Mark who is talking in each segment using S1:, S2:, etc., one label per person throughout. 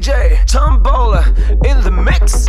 S1: DJ Tombola in the mix.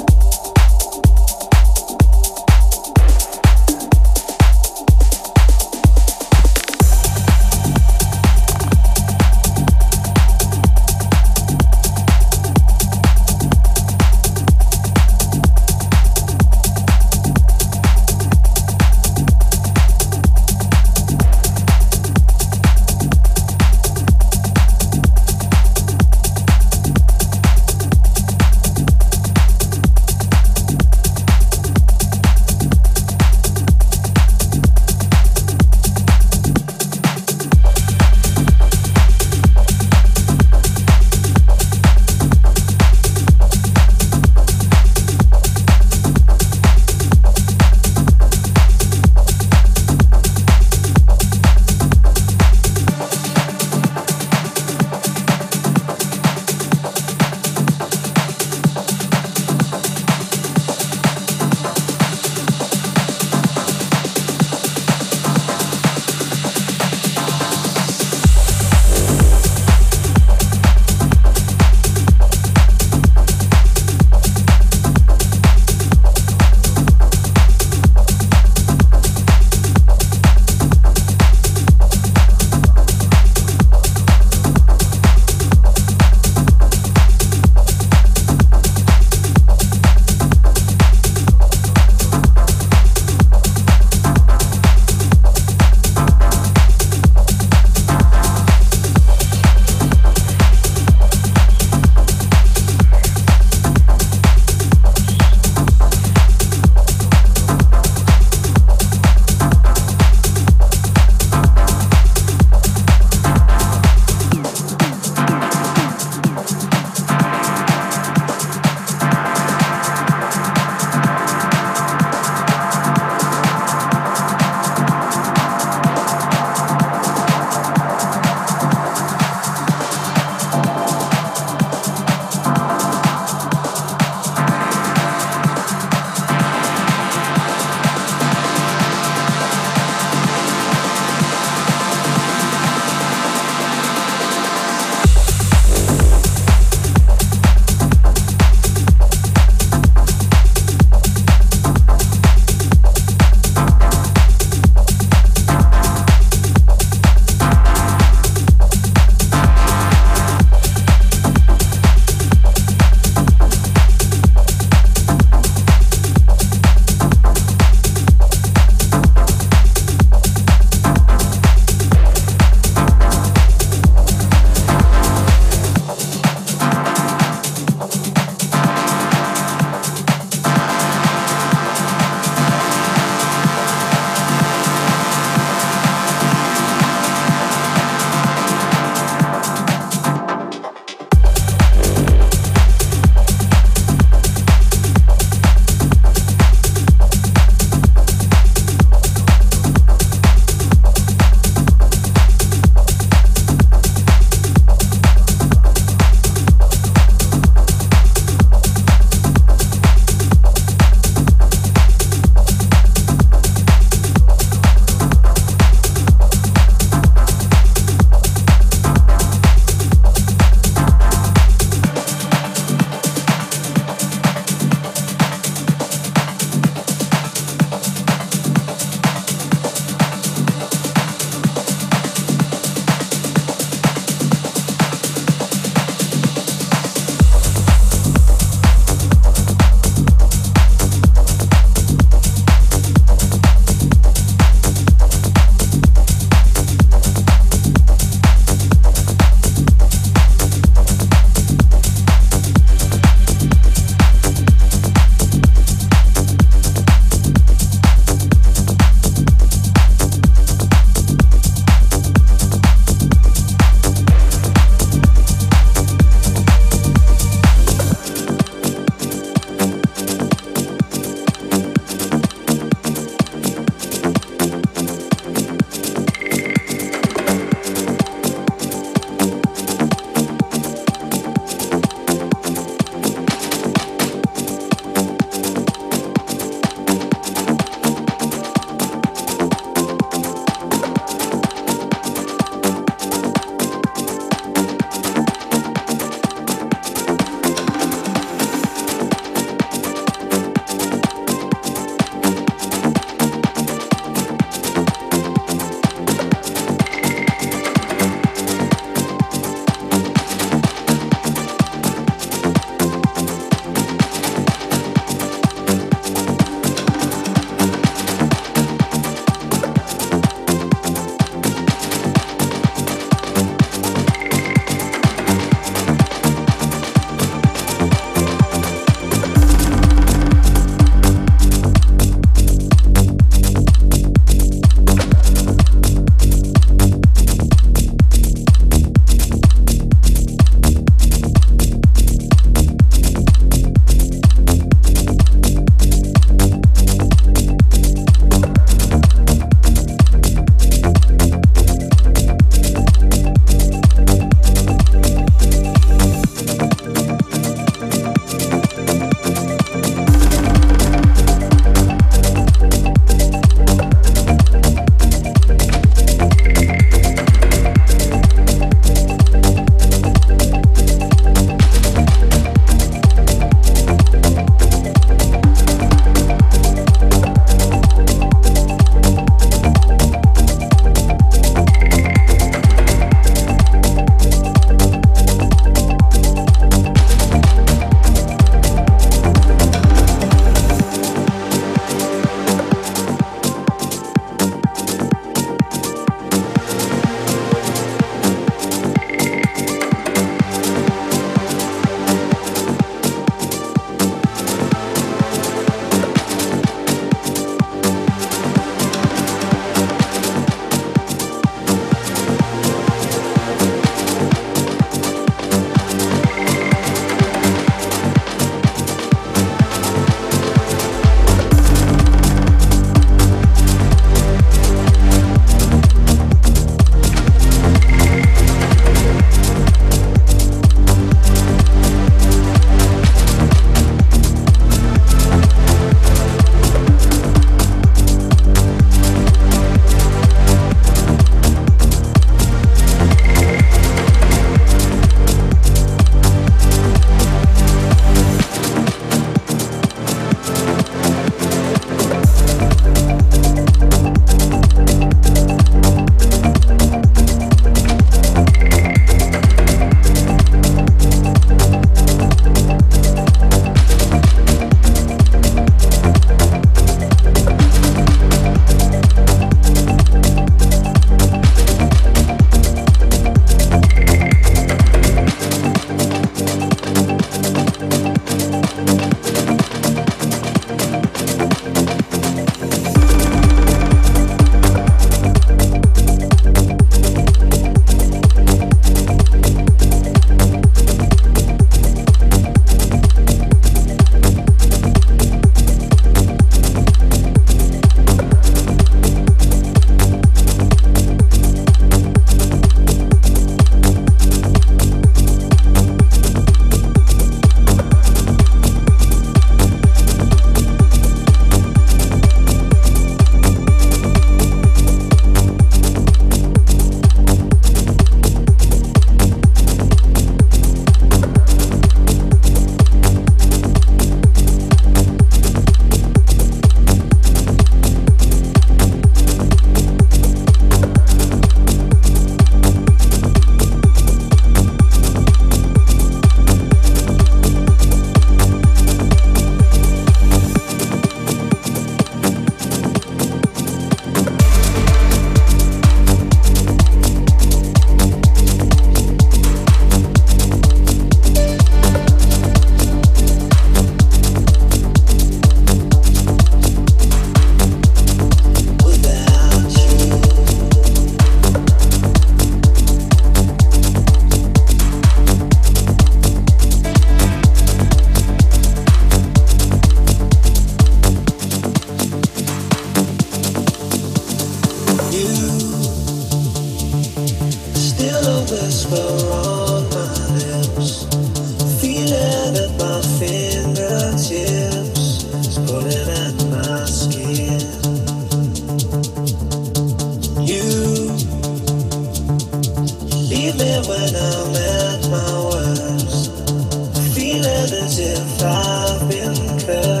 S1: as if I've been cursed.